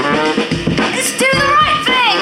Let's do the right thing!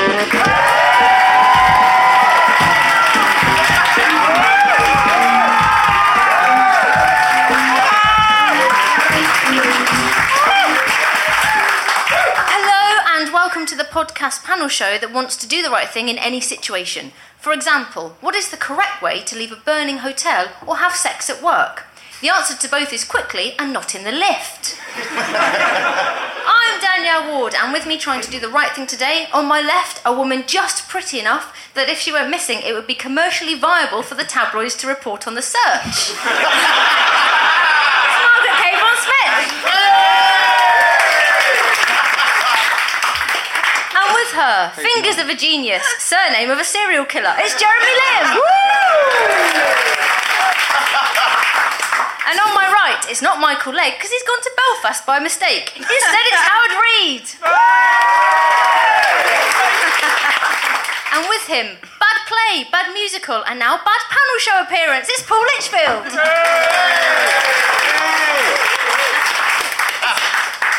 Hello and welcome to the podcast panel show that wants to do the right thing in any situation. For example, what is the correct way to leave a burning hotel or have sex at work? The answer to both is quickly and not in the lift. I'm Danielle Ward, and with me trying to do the right thing today, on my left, a woman just pretty enough that if she went missing, it would be commercially viable for the tabloids to report on the search. it's Margaret Smith. And with her, fingers of a genius, surname of a serial killer, it's Jeremy Limb. And on my right, it's not Michael Legge because he's gone to Belfast by mistake. Instead, it's Howard Read. and with him, bad play, bad musical, and now bad panel show appearance. It's Paul Litchfield.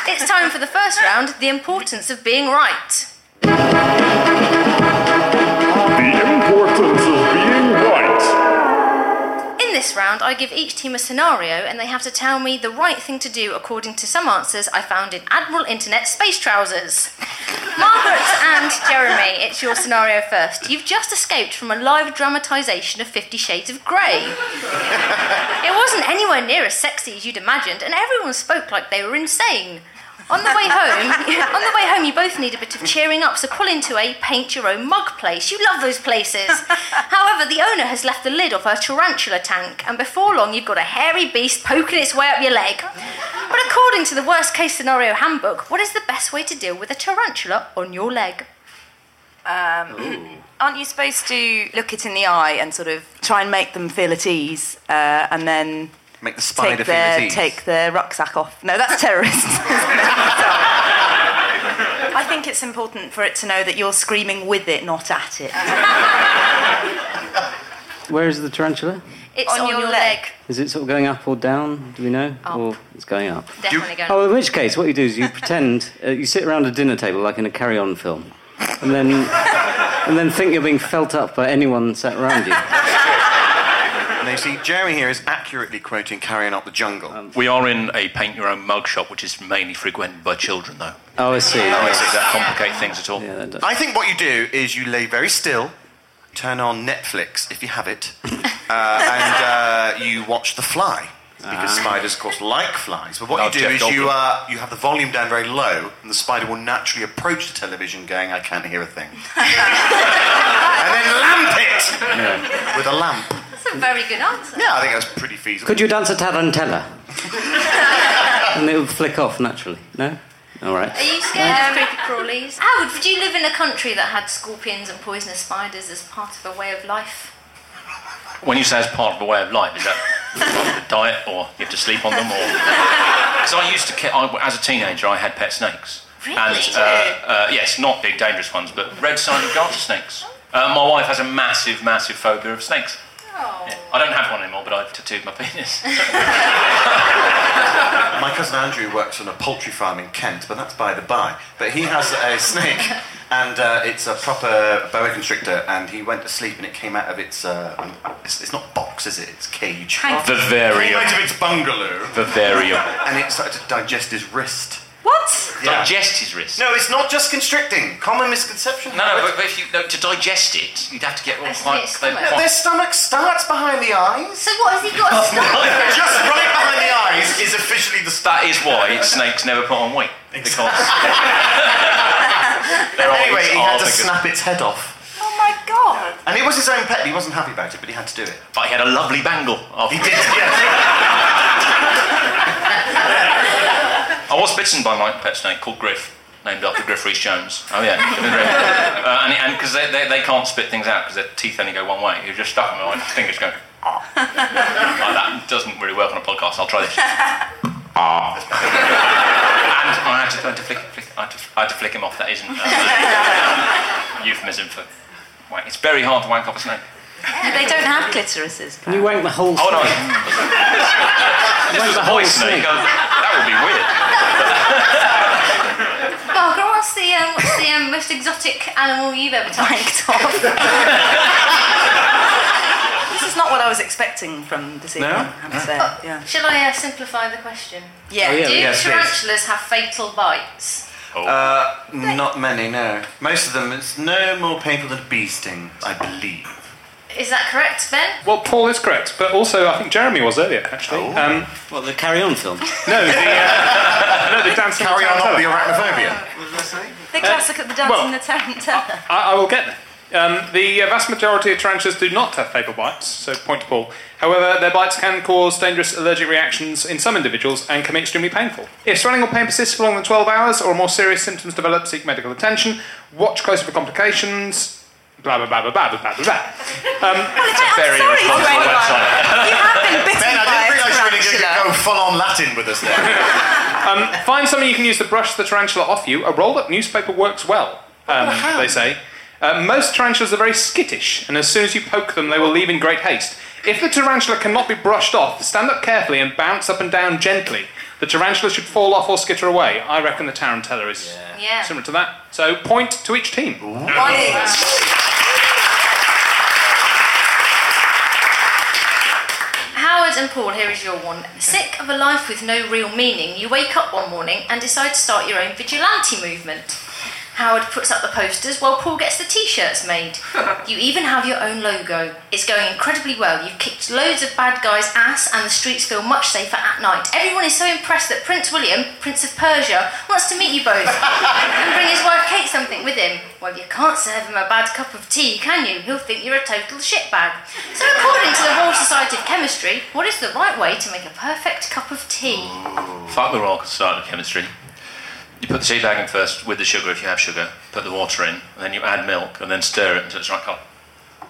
It's time for the first round the importance of being right. This round, I give each team a scenario and they have to tell me the right thing to do according to some answers I found in Admiral Internet Space Trousers. Margaret and Jeremy, it's your scenario first. You've just escaped from a live dramatisation of Fifty Shades of Grey. It wasn't anywhere near as sexy as you'd imagined, and everyone spoke like they were insane. On the way home, on the way home, you both need a bit of cheering up, so pull into a paint your own mug place. You love those places. However, the owner has left the lid off her tarantula tank, and before long, you've got a hairy beast poking its way up your leg. But according to the worst case scenario handbook, what is the best way to deal with a tarantula on your leg? Aren't you supposed to look it in the eye and sort of try and make them feel at ease, uh, and then Make the spider take feel at their ease. take their rucksack off? No, that's terrorists. I think it's important for it to know that you're screaming with it, not at it. Where is the tarantula? It's On on, your your, leg. leg. Is it sort of going up or down? Do we know? Up. Or it's going up. Definitely going. up. Oh, in which case, what you do is you pretend uh, you sit around a dinner table like in a carry-on film, and then and then think you're being felt up by anyone sat around you. Now, you see, Jeremy here is accurately quoting Carrying Out the Jungle. We are in a paint your own mug shop, which is mainly frequented by children, though. Oh, I see. Does yes. that complicate things at all? Yeah, that does. I think what you do is you lay very still, turn on Netflix if you have it, uh, and uh, you watch The Fly. Because spiders, of course, like flies. But what Love you do Jeff is you, uh, you have the volume down very low, and the spider will naturally approach the television going, I can't hear a thing. and then lamp it with a lamp. That's a very good answer. Yeah, I think that's pretty feasible. Could you dance a tarantella? and it would flick off naturally. No. All right. Are you scared of creepy crawlies? Howard, would you live in a country that had scorpions and poisonous spiders as part of a way of life? When you say as part of a way of life, is that the diet, or you have to sleep on them, or? Because I used to, I, as a teenager, I had pet snakes. Really? And uh, uh, yes, not big dangerous ones, but red-sided garter snakes. Uh, my wife has a massive, massive phobia of snakes. Oh. Yeah. I don't have one anymore, but I've tattooed my penis. My cousin Andrew works on a poultry farm in Kent, but that's by the by. But he has a snake, and uh, it's a proper boa constrictor, and he went to sleep and it came out of its. Uh, um, it's, it's not box, is it? It's cage. Hang- Came Vivarium. out of its bungalow, Vivarium. and it started to digest his wrist. What? Yeah. Digest his wrist. No, it's not just constricting. Common misconception. No, no, but, but if you no, to digest it, you'd have to get all That's quite. his stomach. No, their stomach starts behind the eyes. So what has he got a stomach? Just right behind the eyes is officially the That stomach. is why snakes never put on weight. Because their Anyway, he had to bigger. snap its head off. Oh my god. And it was his own pet. He wasn't happy about it, but he had to do it. But he had a lovely bangle after He did, yeah. I was bitten by my pet snake called Griff, named after Griff Rhys Jones. Oh yeah, uh, and because they, they, they can't spit things out because their teeth only go one way. You just stuck them and my fingers go. Ah. like that doesn't really work on a podcast. I'll try this. Ah. and I had to, I had to, flick, flick, I had to, I had to flick him off. That isn't uh, euphemism for wank. It's very hard to wank off a snake. They don't have clitorises. Can you wank the whole Oh no, snake? this was the a whole snake. snake. Oh, would be weird. Barbara, what's the, um, what's the um, most exotic animal you've ever touched? Wanked off. this is not what I was expecting from this evening, No? I have to say. Yeah. Shall I uh, simplify the question? Yeah. Oh, yeah. Do yes, please. tarantulas have fatal bites? Uh, not many, no. Most of them, it's no more painful than a bee sting, I believe. Is that correct, Ben? Well, Paul is correct, but also I think Jeremy was earlier, actually. Oh. Um, What, the Carry On film? no, the, uh, no, the dancing Carry on, not the I say? The classic of the dance well- and the tarantella. I, I will get there. Um, the uh, vast majority of tarantulas do not have fatal bites, so point to Paul. However, their bites can cause dangerous allergic reactions in some individuals and can be extremely painful. If swelling or pain persists for longer than 12 hours or more serious symptoms develop, seek medical attention. Watch closely for complications. Blah blah blah blah blah blah blah. blah. Um, I'm very sorry to responsible website. You have been bitten Ben, I didn't a realise you were going to go full on Latin with us there. Find something you can use to brush the tarantula off you. A rolled up newspaper works well, um, they say. Uh, most tarantulas are very skittish, and as soon as you poke them, they will leave in great haste. If the tarantula cannot be brushed off, stand up carefully and bounce up and down gently. The tarantula should fall off or skitter away. I reckon the tarantella is Yeah. similar to that. So, point to each team. One each. Howard and Paul, here is your one. Sick of a life with no real meaning, you wake up one morning and decide to start your own vigilante movement. Howard puts up the posters while Paul gets the t shirts made. You even have your own logo. It's going incredibly well. You've kicked loads of bad guys' ass and the streets feel much safer at night. Everyone is so impressed that Prince William, Prince of Persia, wants to meet you both and bring his wife Kate something with him. Well, you can't serve him a bad cup of tea, can you? He'll think you're a total shitbag. So, according to the Royal Society of Chemistry, what is the right way to make a perfect cup of tea? Fuck the Royal Society of Chemistry. You put the tea bag in first with the sugar if you have sugar, put the water in, and then you add milk, and then stir it until it's the right colour.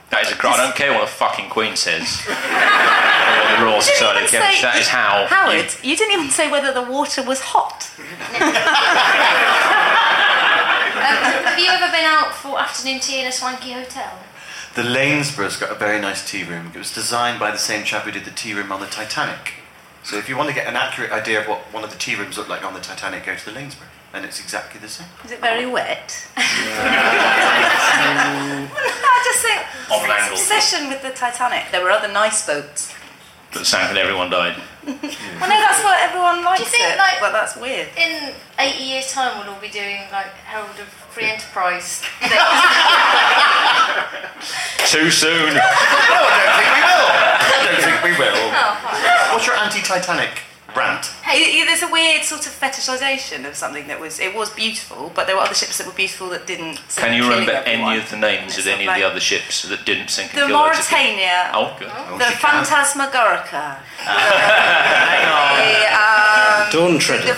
That is a crime. I don't care what the fucking Queen says. or what the Royal You didn't Society even say- That is how. Howard, you didn't even say whether the water was hot. Um, have you ever been out for afternoon tea in a swanky hotel? The Lanesborough's got a very nice tea room. It was designed by the same chap who did the tea room on the Titanic. So if you want to get an accurate idea of what one of the tea rooms looked like on the Titanic, go to the Lanesborough. And it's exactly the same. Is it very wet? I just think On an angle. obsession with the Titanic. There were other nice boats. That sank and everyone died. Well, no, that's what everyone likes. think, it, like- but that's weird. In 80 years' time, we'll all be doing like Herald of Free Enterprise. Too soon. No, I don't think we will. I don't think we will. oh. What's your anti-Titanic rant? Hey, there's a weird sort of fetishization of something that was it was beautiful, but there were other ships that were beautiful that didn't. sink, Can you remember everyone. any of the names of any not of the other ships that didn't sink The kill loads of people? Mauretania, Oh, good. the she can. Phantasmagorica, the, um, Dawn the Treader.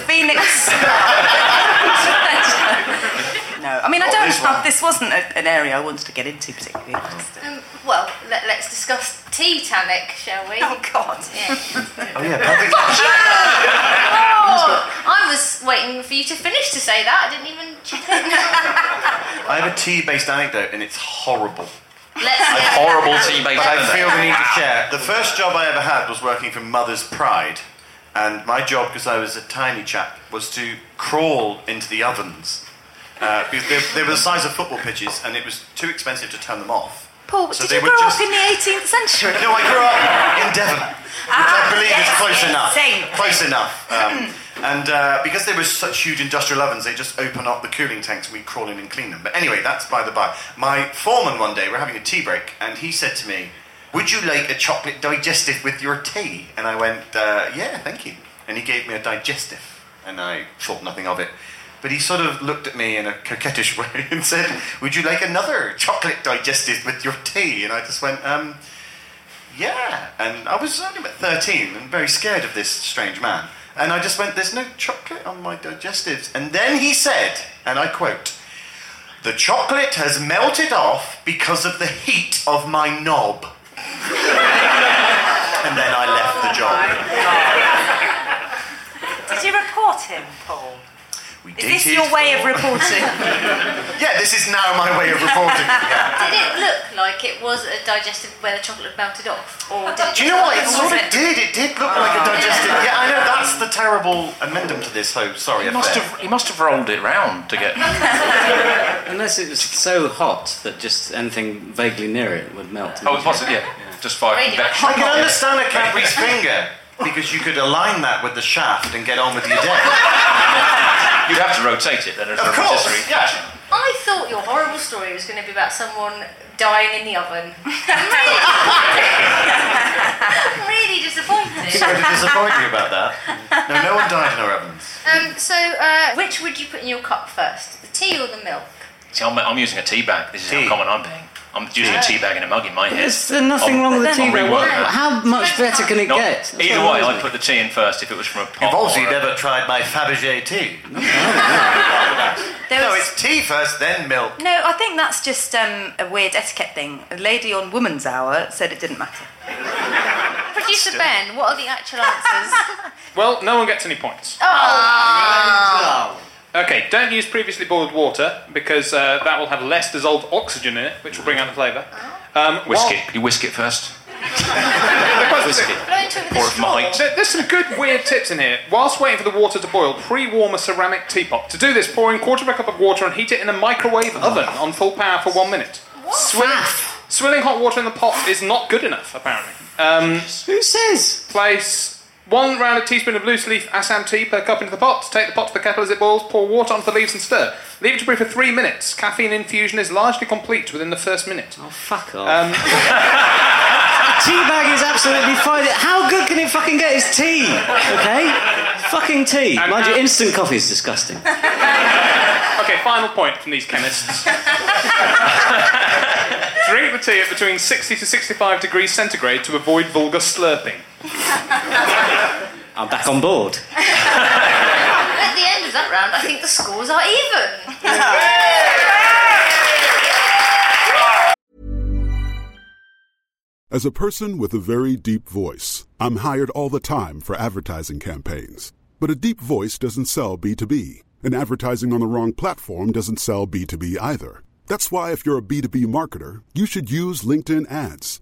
Phoenix. no, I mean I don't. this one. This wasn't a, an area I wanted to get into particularly. Um, well, let, let's discuss Titanic, shall we? Oh God. Yeah. Oh yeah, perfect. Oh, I was waiting for you to finish to say that. I didn't even check it. I have a tea-based anecdote, and it's horrible. Let's get Horrible tea based But I feel the need to share. The first job I ever had was working for Mother's Pride, and my job, because I was a tiny chap, was to crawl into the ovens. Uh, because they, they were the size of football pitches, and it was too expensive to turn them off. Paul, So did they you grow just- up in the 18th century? No, I grew up in Devon, which I Ah, believe yes, is close enough. same. Close enough. Um, and uh, because they were such huge industrial ovens, they just open up the cooling tanks and we crawl in and clean them. But anyway, that's by the by. My foreman one day, we're having a tea break, and he said to me, Would you like a chocolate digestive with your tea? And I went, uh, Yeah, thank you. And he gave me a digestive, and I thought nothing of it. But he sort of looked at me in a coquettish way and said, Would you like another chocolate digestive with your tea? And I just went, um, yeah, and I was only about 13 and very scared of this strange man. And I just went, there's no chocolate on my digestives. And then he said, and I quote, the chocolate has melted off because of the heat of my knob. and then I left the job. Did you report him, Paul? We Is this your way of reporting? Yeah, this is now my way of reporting. Yeah. Did it look like it was a digestive where the chocolate melted off? Or did it Do you know what? It sort look of like did. It did look like a ah. digestive. Yeah, I know. That's the terrible amendment to this. So sorry. He must have, he must have rolled it round to get. Unless it was so hot that just anything vaguely near it would melt. Oh, it was, yeah. Just by Radio. convection. I can understand a Cadbury's finger because you could align that with the shaft and get on with your day. You'd have to rotate it then as Of a course. rotisserie. Yeah. I thought your horrible story was going to be about someone dying in the oven. I'm really disappointed. Sorry to disappoint you about that. No, no one died in our ovens. Um, so, uh, which would you put in your cup first, the tea or the milk? See, I'm, I'm using a tea bag. This is Tea. how common I'm being. I'm using a tea bag in a mug in my head. Is there nothing I'm- wrong with the I'm tea bag? reworking What- that. How much better can it Not- get? That's either way, I'm I'd put the tea in first if it was from a pot. You've obviously or a- never tried my Fabergé tea. There No, was- it's tea first, then milk. No, I think that's just um, a weird etiquette thing. A lady on Woman's Hour said it didn't matter. Producer Ben, what are the actual answers? Well, no one gets any points. Oh. Okay, don't use previously boiled water because uh, that will have less dissolved oxygen in it, which will bring out the flavour. Um, Whisk while- it. You whisk it first. Whisk it. Blow into it with Pour it from height. straw. There- There's some good weird tips in here. Whilst waiting for the water to boil, pre-warm a ceramic teapot. To do this, pour in quarter of a cup of water and heat it in a microwave oven on full power for one minute. Swilling, swilling hot water in the pot is not good enough, apparently. Um, Who says? place one rounded teaspoon of loose leaf Assam tea per cup into the pot. Take the pot to the kettle as it boils, pour water onto the leaves and stir. Leave it to brew for three minutes. Caffeine infusion is largely complete within the first minute. Oh, fuck off. Um, tea bag is absolutely fine. How good can it fucking get? It's tea, okay? fucking tea. And- Mind you, instant coffee is disgusting. Okay, final point from these chemists. Drink the tea at between 60 to 65 degrees centigrade to avoid vulgar slurping. I'm back on board. At the end of that round, I think the scores are even. As a person with a very deep voice, I'm hired all the time for advertising campaigns. But a deep voice doesn't sell B2B, and advertising on the wrong platform doesn't sell B2B either. That's why, if you're a B2B marketer, you should use LinkedIn ads.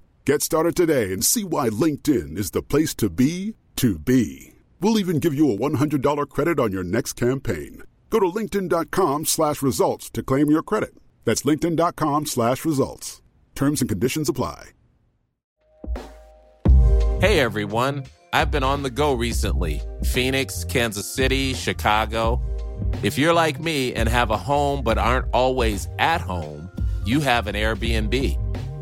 Get started today and see why LinkedIn is the place to be to be. We'll even give you a $100 credit on your next campaign. Go to linkedin.com slash results to claim your credit. That's linkedin.com slash results. Terms and conditions apply. Hey everyone, I've been on the go recently Phoenix, Kansas City, Chicago. If you're like me and have a home but aren't always at home, you have an Airbnb.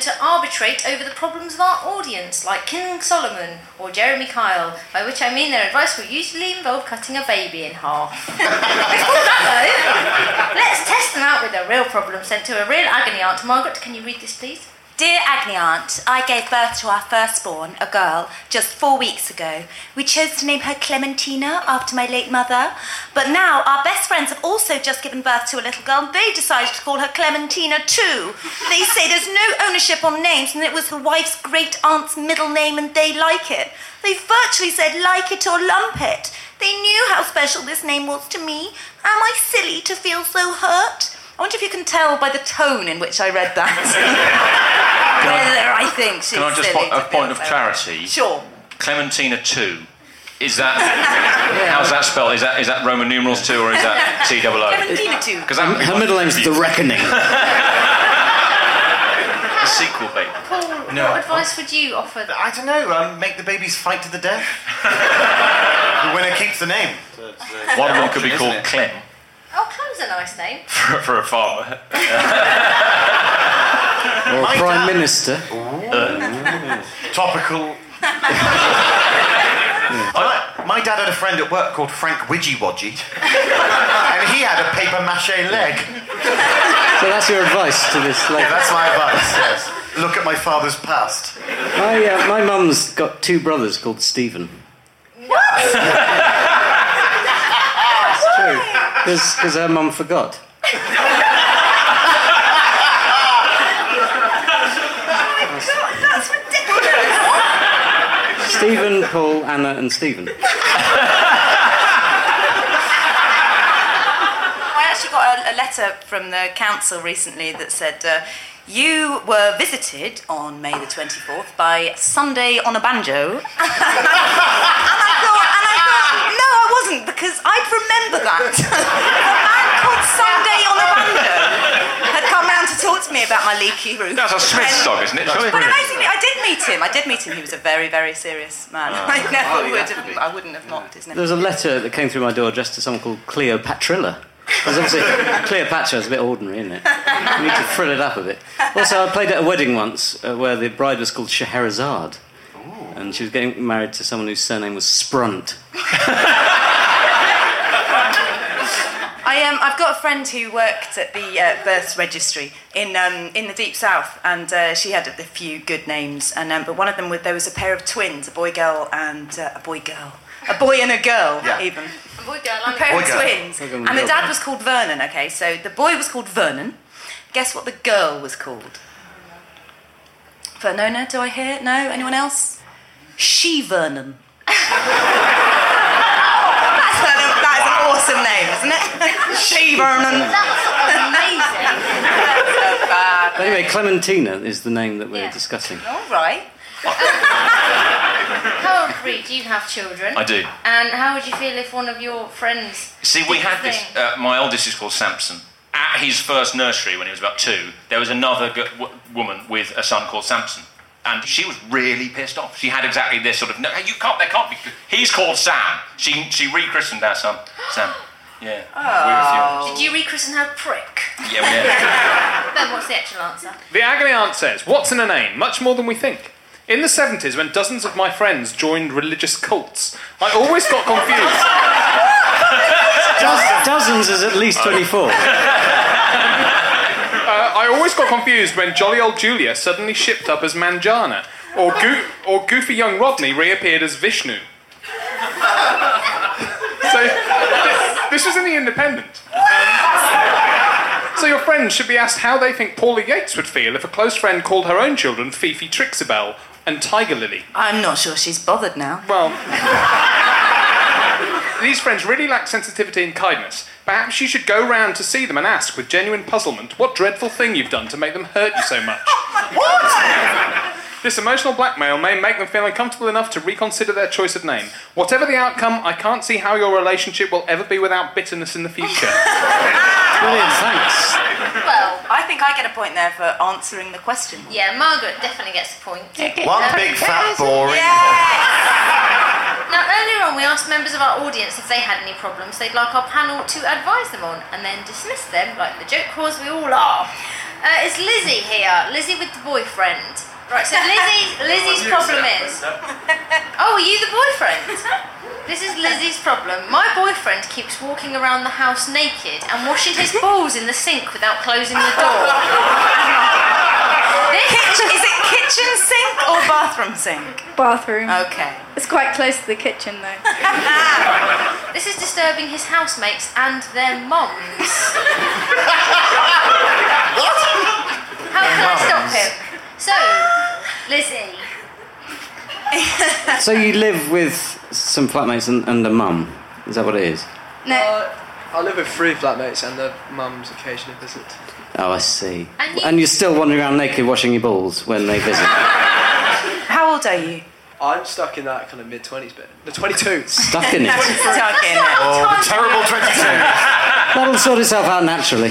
To arbitrate over the problems of our audience, like King Solomon or Jeremy Kyle, by which I mean their advice will usually involve cutting a baby in half. Let's test them out with a real problem sent to a real agony aunt. Margaret, can you read this, please? Dear Agni Aunt, I gave birth to our firstborn, a girl, just four weeks ago. We chose to name her Clementina after my late mother. But now our best friends have also just given birth to a little girl and they decided to call her Clementina too. They say there's no ownership on names and it was the wife's great aunt's middle name and they like it. They virtually said like it or lump it. They knew how special this name was to me. Am I silly to feel so hurt? I wonder if you can tell by the tone in which I read that whether I think she's Can I just silly point, a point of so clarity? Sure. Clementina 2. Is that. How's that spelled? Is that, is that Roman numerals 2 or is that T double O? Clementina too. Because that Her my- middle name's The Reckoning. the sequel, baby. Paul, No. what advice would you offer? I don't know. Um, make the babies fight to the death. the winner keeps the name. One of them could be called? Clem Oh, Clem's a nice name. for, for a farmer. Or My Prime dad- Minister. Topical. my, my dad had a friend at work called Frank Widgy Wodgy, and he had a paper mache leg. So that's your advice to this Yeah, lady. that's my advice. Yes. Look at my father's past. My, uh, my mum's got two brothers called Stephen. It's true. Because her mum forgot. That's ridiculous. Stephen, Paul, Anna, and Stephen. I actually got a, a letter from the council recently that said uh, you were visited on May the 24th by Sunday on a banjo. and I thought, and I thought, no, I wasn't because I'd remember that. a man called Sunday on a banjo had come round to talk to me about my leaky roof. That's a Smith's And- dog, isn't it? Surely? But amazingly, I did meet him. I did meet him. He was a very, very serious man. I never Oh, would have, have I wouldn't have mocked his name. There was a letter that came through my door addressed to someone called Cleopatrilla. Because obviously, Cleopatra is a bit ordinary, isn't it? You need to frill it up a bit. Also, I played at a wedding once uh, where the bride was called Scheherazade. And she was getting married to someone whose surname was Sprunt. I um, I've got a friend who worked at the uh, births registry in um, in the deep south, and uh, she had a few good names. And um, but one of them was there was a pair of twins, a boy girl and uh, a boy girl, a boy and a girl Yeah. even. A boy, girl, A I'm pair Boy of girl. twins, Boy girl and and the girl. dad was called Vernon. Okay, so the boy was called Vernon. Guess what the girl was called? Vernona, do I hear? No, anyone else? She Vernon. That's an, that is an awesome name, isn't it? She Vernon. amazing. So bad. Anyway, Clementina is the name that we're Yeah. discussing. All right. How old Bree, do you have children? I do. And how would you feel if one of your friends? See, we had this. Uh, my oldest is called Samson. At his first nursery, when he was about two, there was another g- w- woman with a son called Samson. And she was really pissed off. She had exactly this sort of, no, you can't, there can't be. He's called Sam. She, she rechristened our son, Sam. Yeah. Oh. Did you rechristen her prick? We were. Yeah, yeah. Then what's the actual answer? The agony aunt says, What's in a name? Much more than we think. In the 70s, when dozens of my friends joined religious cults, I always got confused. Doz- dozens is at least 24. Uh, I always got confused when jolly old Julia suddenly shipped up as Manjana, or, Goo- or goofy young Rodney reappeared as Vishnu. so, thi- this was in the Independent. Um, so your friends should be asked how they think Paula Yates would feel if a close friend called her own children Fifi Trixibelle and Tiger Lily. I'm not sure she's bothered now. Well, these friends really lack sensitivity and kindness. Perhaps you should go round to see them and ask, with genuine puzzlement, what dreadful thing you've done to make them hurt you so much. What? This emotional blackmail may make them feel uncomfortable enough to reconsider their choice of name. Whatever the outcome, I can't see how your relationship will ever be without bitterness in the future. Brilliant, thanks. Well, I think I get a point there for answering the question. yeah, Margaret definitely gets a point. One big fat boring. Now, earlier on, we asked members of our audience if they had any problems they'd like our panel to advise them on, and then dismiss them like the joke was we all are. Uh, it's Lizzie here, Lizzie with the boyfriend. Right, so Lizzie's, Lizzie's problem is. Oh, are you the boyfriend? This is Lizzie's problem. My boyfriend keeps walking around the house naked and washing his balls in the sink without closing the door. Kitchen, is it kitchen sink or bathroom sink? Bathroom. Okay. It's quite close to the kitchen though. This is disturbing his housemates and their moms. what? How can I stop him? So, Lizzie. So you live with some flatmates and, and a mum? Is that what it is? No. I live with three flatmates and their mums occasionally visit. Oh, I see. And you- And you're still wandering around naked washing your balls when they visit? How old are you? I'm stuck in that kind of mid 20s bit. The 22s. Stuck in it? Stuck in it. Oh, the terrible 22. That'll sort itself out naturally.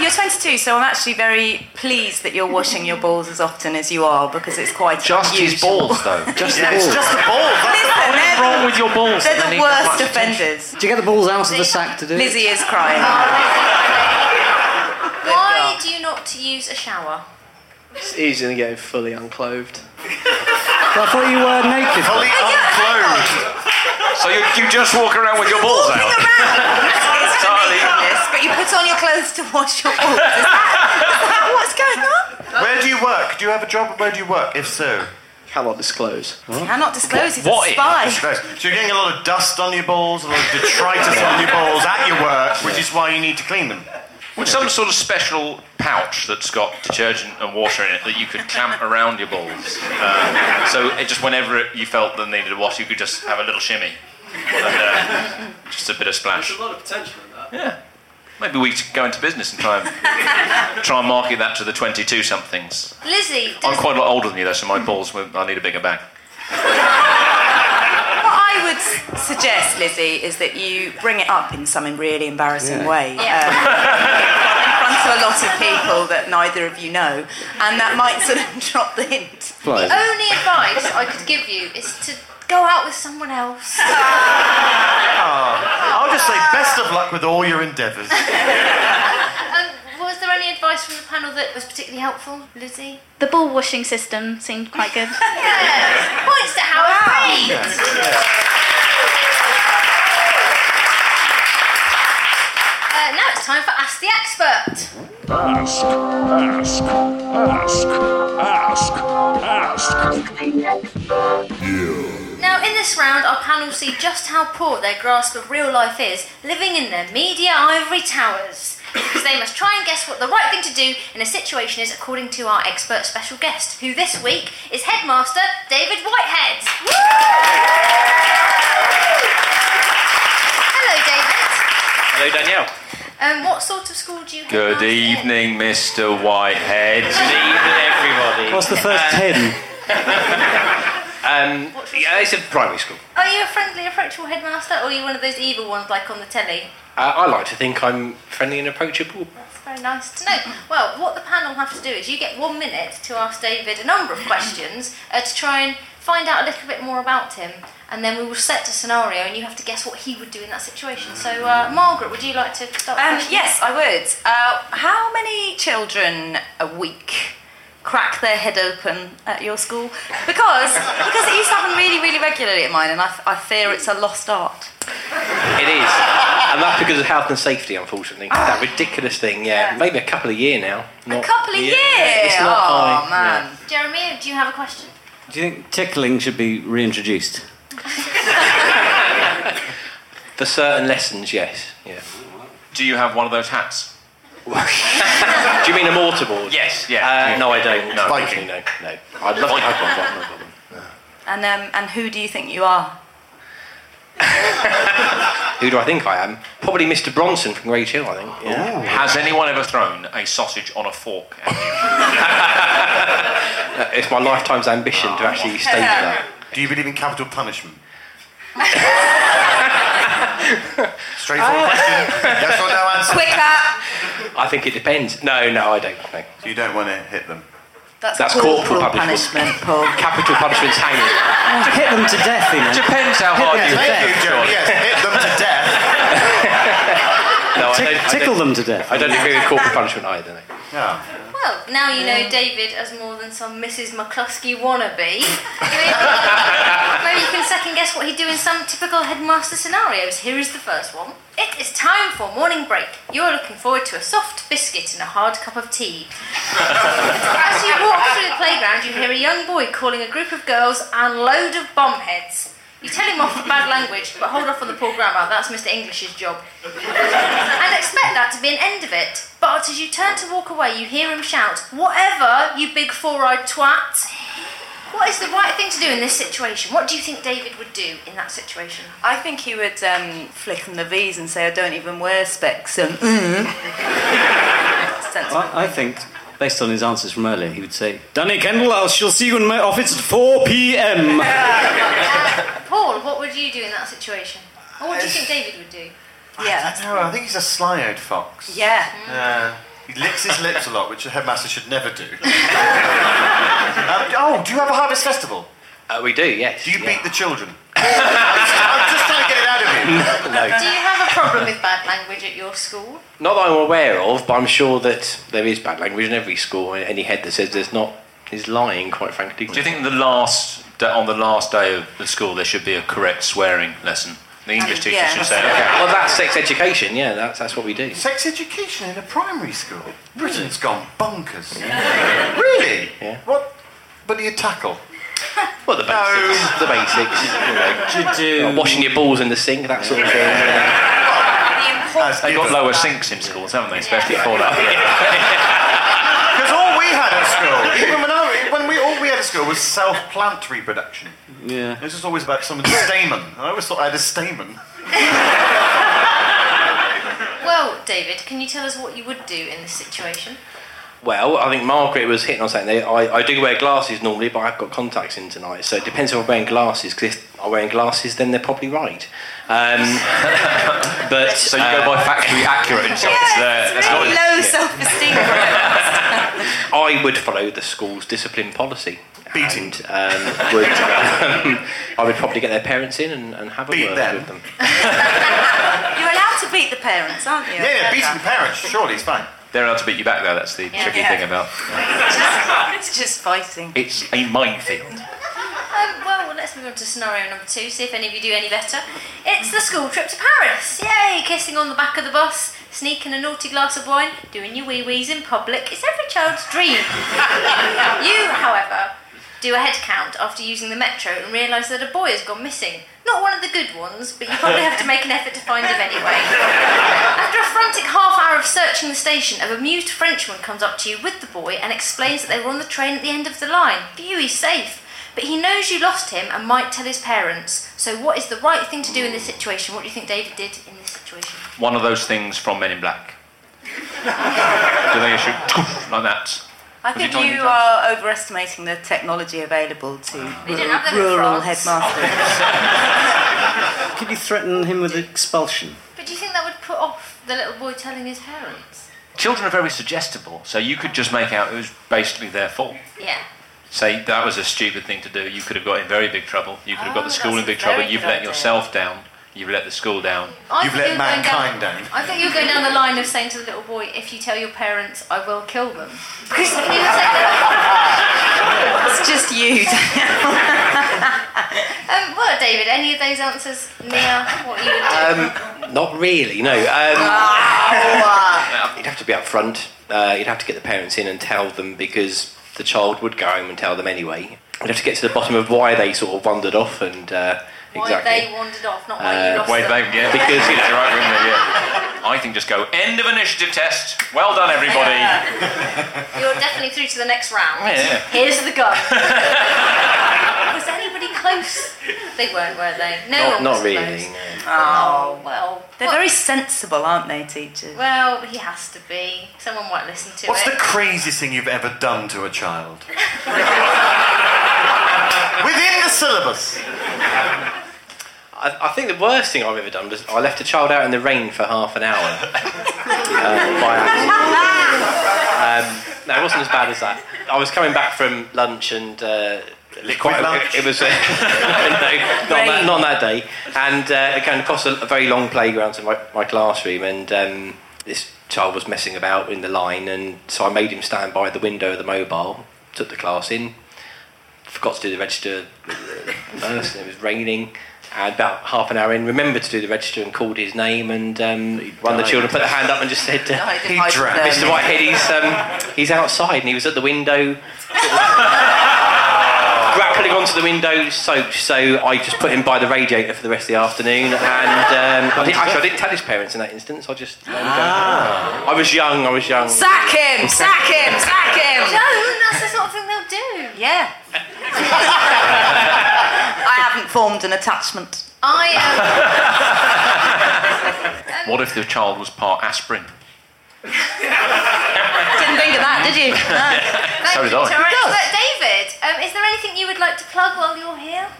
You're 22, so I'm actually very pleased that you're washing your balls as often as you are because it's quite Just his unusual. balls, though. Just Yeah, the it's balls. just the balls. That's Listen, What's wrong with your balls? they're the they need that worst much offenders. Do you get the balls out of the sack to do? Lizzie is crying. Oh, Why do you not use a shower? It's easy than getting fully unclothed. Well, I thought you were naked. fully unclothed. So you, you just walk around with your balls Walking out? around. It's for Entirely. nakedness, but you put on your clothes to wash your balls. Is that, is that what's going on? Where do you work? Do you have a job? Where do you work? If so, Cannot disclose. Cannot disclose. He's What a spy. Disclose. So you're getting a lot of dust on your balls, a lot of detritus on your balls at your work, which is why you need to clean them. With some sort of special pouch that's got detergent and water in it that you could clamp around your balls. Um, so it just whenever it, you felt the needed a wash, you could just have a little shimmy. And, uh, just a bit of splash. There's a lot of potential in that. Yeah. Maybe we could go into business and try and try and market that to the 22 somethings. Lizzie, I'm quite a lot older than you though, so my balls I need a bigger bag. What I would suggest, Lizzie, is that you bring it up in some really embarrassing Yeah. way. Yeah. Um, in front of a lot of people that neither of you know, and that might sort of drop the hint. Flies. the only advice I could give you is to go out with someone else. I'll just say best of luck with all your endeavours. Um, was there any advice from the panel that was particularly helpful, Lizzie? The ball washing system seemed quite good. Yes. Points to how great. Uh, now it's time for Ask the Expert. Ask, ask, ask, ask, ask. Now, in this round, our panel see just how poor their grasp of real life is living in their media ivory towers. Because they must try and guess what the right thing to do in a situation is, according to our expert special guest, who this week is Headmaster David Whitehead. Hello, David. Hello, Danielle. Um, what sort of school do you Good headmaster in? evening, Mr. Whitehead. Good evening, everybody. What's the first ten? Um, yeah, it's a primary school. Are you a friendly, approachable headmaster, or are you one of those evil ones like on the telly? Uh, I like to think I'm friendly and approachable. That's very nice to know. Well, what the panel have to do is you get one minute to ask David a number of questions uh, to try and find out a little bit more about him, and then we will set a scenario, and you have to guess what he would do in that situation. So, uh, Margaret, would you like to start? Um, yes, I would. Uh, how many children a week crack their head open at your school? Because because it used to happen really, really regularly at mine, and I, I fear it's a lost art. It is. and that's because of health and safety, unfortunately. that ridiculous thing, yeah. Yeah. Maybe a couple a year now. a couple a yeah, year. It's not oh high. man. Jeremy, do you have a question? Do you think tickling should be reintroduced? For certain lessons, yes. Yeah. Do you have one of those hats? Do you mean a mortarboard? Yes, yeah. Uh, no, I don't. No. Viking, no, no. I'd love to have one, but no problem. And um, and who do you think you are? Who do I think I am? Probably Mr. Bronson from Grange Hill, I think. Yeah. Has anyone ever thrown a sausage on a fork at you? Uh, It's my lifetime's ambition to actually stage that. Do you believe in capital punishment? Straightforward question. Yes or no answer. Quicker. I think it depends. No, no, I don't. No. You don't want to hit them. That's, That's corporal, corporal punishment. punishment, Paul. Capital punishment's hanging. Hit them to death, you know. Depends how hard Hit you them Thank you, death. Yes, hit them to death. No, I don't. I tickle them to death. I don't agree with corporal punishment either. No. Yeah. Well, now you know David as more than some Mrs. McCluskey wannabe. Maybe you can second guess what he'd do in some typical headmaster scenarios. Here is the first one. It is time for morning break. You are looking forward to a soft biscuit and a hard cup of tea. As you walk through the playground, you hear a young boy calling a group of girls a load of bombheads. You tell him off for bad language, but hold off on the poor grammar. That's Mr. English's job. and expect that to be an end of it. But as you turn to walk away, you hear him shout, Whatever, you big four eyed twat! What is the right thing to do in this situation? What do you think David would do in that situation? I think he would um, flick them the V's and say, I don't even wear specs. And, mm. Sensible. I, I think, based on his answers from earlier, he would say, Danny Kendall, I shall see you in my office at 4 p.m. Paul, what would you do in that situation? Or what do you think David would do? I don't know. I think he's a sly-eyed fox. Yeah. Yeah. He licks his lips a lot, which a headmaster should never do. um, oh, do you have a harvest festival? Uh, we do, yes. Do you beat the children? I'm just trying to get it out of you. no. Do you have a problem with bad language at your school? Not that I'm aware of, but I'm sure that there is bad language in every school. and Any head that says there's not is lying, quite frankly. Do you think the last on the last day of the school there should be a correct swearing lesson? The uh, English teacher Yeah, should say, okay. okay. Well, that's sex education. Yeah, that's that's what we do. Sex education in a primary school? Britain's gone bonkers. really? Yeah. What? What do you tackle? Well, the basics. The basics. You know, washing your balls in the sink, that sort of thing. They've got lower sinks in schools, haven't they? Especially for that. Because all we had at school, even when, I, when we all we had at school was self-plant reproduction. Yeah. It was just always about someone's stamen. I always thought I had a stamen. Well, David, can you tell us what you would do in this situation? Well, I think Margaret was hitting on something there. I, I do wear glasses normally, but I've got contacts in tonight, so it depends if I'm wearing glasses. Because if I'm wearing glasses, then they're probably right. Um, but So you go by factually accurate insults there. That's Really not- low yeah. self-esteem. I would follow the school's discipline policy. Beating. And, um, would, um, I would probably get their parents in and, and have a Beat word them. with them. You're allowed to beat the parents, aren't you? Yeah, yeah, beating the parents. Surely it's fine. They're allowed to beat you back though, that's the Yeah. tricky Yeah. thing about It's just fighting. it's a minefield. Um, well, let's move on to scenario number two, see if any of you do any better. It's the school trip to Paris. Yay! Kissing on the back of the bus, sneaking a naughty glass of wine, doing your wee wees in public. It's every child's dream. you, however, do a head count after using the metro and realise that a boy has gone missing. Not one of the good ones, but you probably have to make an effort to find him anyway. After a frantic half hour of searching the station, a bemused Frenchman comes up to you with the boy and explains that they were on the train at the end of the line. He's safe. But he knows you lost him and might tell his parents. So, what is the right thing to do in this situation? What do you think David did in this situation? One of those things from Men in Black. Do they issue like that? I think you you are overestimating the technology available to ah. They didn't have that in rural headmasters. Could you threaten him with expulsion? But do you think that would put off the little boy telling his parents? Children are very suggestible, so you could just make out it was basically their fault. Yeah. Say that was a stupid thing to do. You could have got in very big trouble. You could have got Oh, the school in big trouble. You've let idea. yourself down. You've let the school down. I You've let you were going mankind down. I thought you were going down the line of saying to the little boy, if you tell your parents, I will kill them. Because he was It's just you. um, well, David, any of those answers, Mia, what you would do? Um, not really, no. Um, Ah. you'd have to be upfront. Uh, you'd have to get the parents in and tell them because the child would go home and tell them anyway. You'd have to get to the bottom of why they sort of wandered off and uh, why exactly. they wandered off, not why Uh, you lost Wait, them. babe, yeah. Because, you know- It's right, wouldn't it? Yeah. I think just go end of initiative test. Well done, everybody. You're definitely through to the next round. Yeah. Here's the gun. was anybody close? They weren't, were they? No Not, one not was really. close. no. Oh, well. They're very sensible, aren't they, teachers? Well, he has to be. Someone might listen to him. What's it. the craziest thing you've ever done to a child? Within the syllabus. I, I think the worst thing I've ever done was I left a child out in the rain for half an hour. uh, by accident. Um, no, it wasn't as bad as that. I was coming back from lunch and. Uh, it was Liquid lunch? It, it was uh, no, not, that, not that day, and uh, going across a, a very long playground to my, my classroom, and um, this child was messing about in the line, and so I made him stand by the window of the mobile. Took the class in. Forgot to do the register first, and it was raining. And about half an hour in, remembered to do the register and called his name, and um, one of the children put their hand up and just said, uh, Died He drowned. "Mr. Whitehead, he's um, he's outside, and he was at the window." grappling onto the window, soaked. So I just put him by the radiator for the rest of the afternoon. And um, I didn't, actually, I didn't tell his parents in that instance. I just. let him go. I was young. I was young. Sack him! Sack him! Sack him! Don't, that's the sort of thing they'll do. Yeah. I haven't formed an attachment. I am. What if the child was part aspirin? Didn't think of that, did you? No. So did I. All right, but David, um, is there anything you would like to plug while you're here?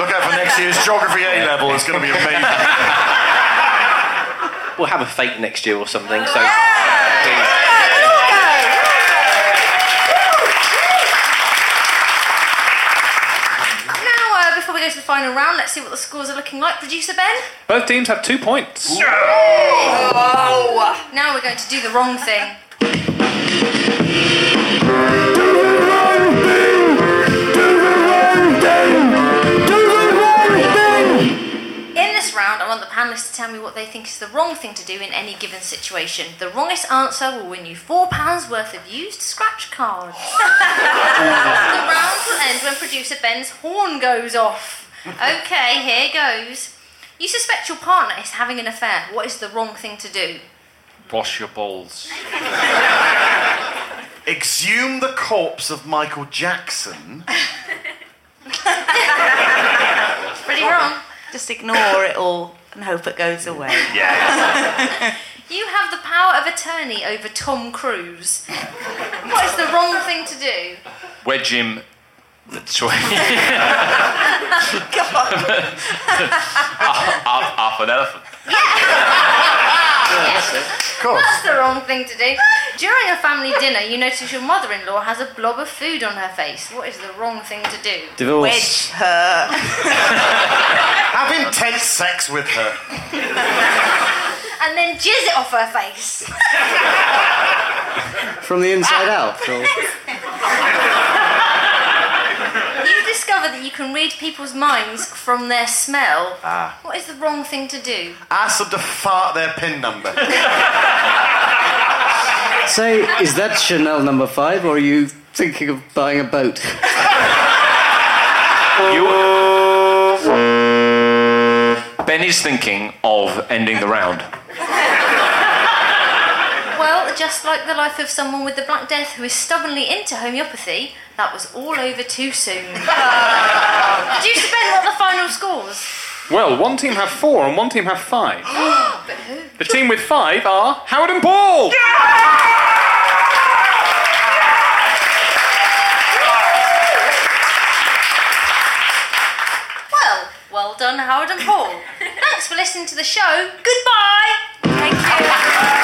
Look out for next year's geography A level. It's going to be amazing. We'll have a fake next year or something. So. Now, before go to the final round, let's see what the scores are looking like. Producer Ben? Both teams have two points. Oh. Now we're going to do the wrong thing. Round, I want the panelists to tell me what they think is the wrong thing to do in any given situation. The wrongest answer will win you £4 worth of used scratch cards. the round will end when producer Ben's horn goes off. Okay, here goes. You suspect your partner is having an affair. What is the wrong thing to do? Wash your balls. Exhume the corpse of Michael Jackson. Pretty wrong. Just ignore it all and hope it goes away. Yes. You have the power of attorney over Tom Cruise. What is the wrong thing to do? Wedge him. That's right. up, up, up an elephant. Of course. That's the wrong thing to do. During a family dinner, you notice your mother in law has a blob of food on her face. What is the wrong thing to do? Divorce. Wedge her. Have intense sex with her. and then jizz it off her face. From the inside out. or- You discover that you can read people's minds from their smell. Ah. What is the wrong thing to do? Ask them to fart their pin number. Say, is that Chanel number five, or are you thinking of buying a boat? Ben is thinking of ending the round. Well, just like the life of someone with the Black Death who is stubbornly into homeopathy, that was all over too soon. Producer Ben, what the final scores? Well, one team have four and one team have five. but who? The team with five are Howard and Paul. Well, well done, Howard and Paul. Thanks for listening to the show. Goodbye. Thank you.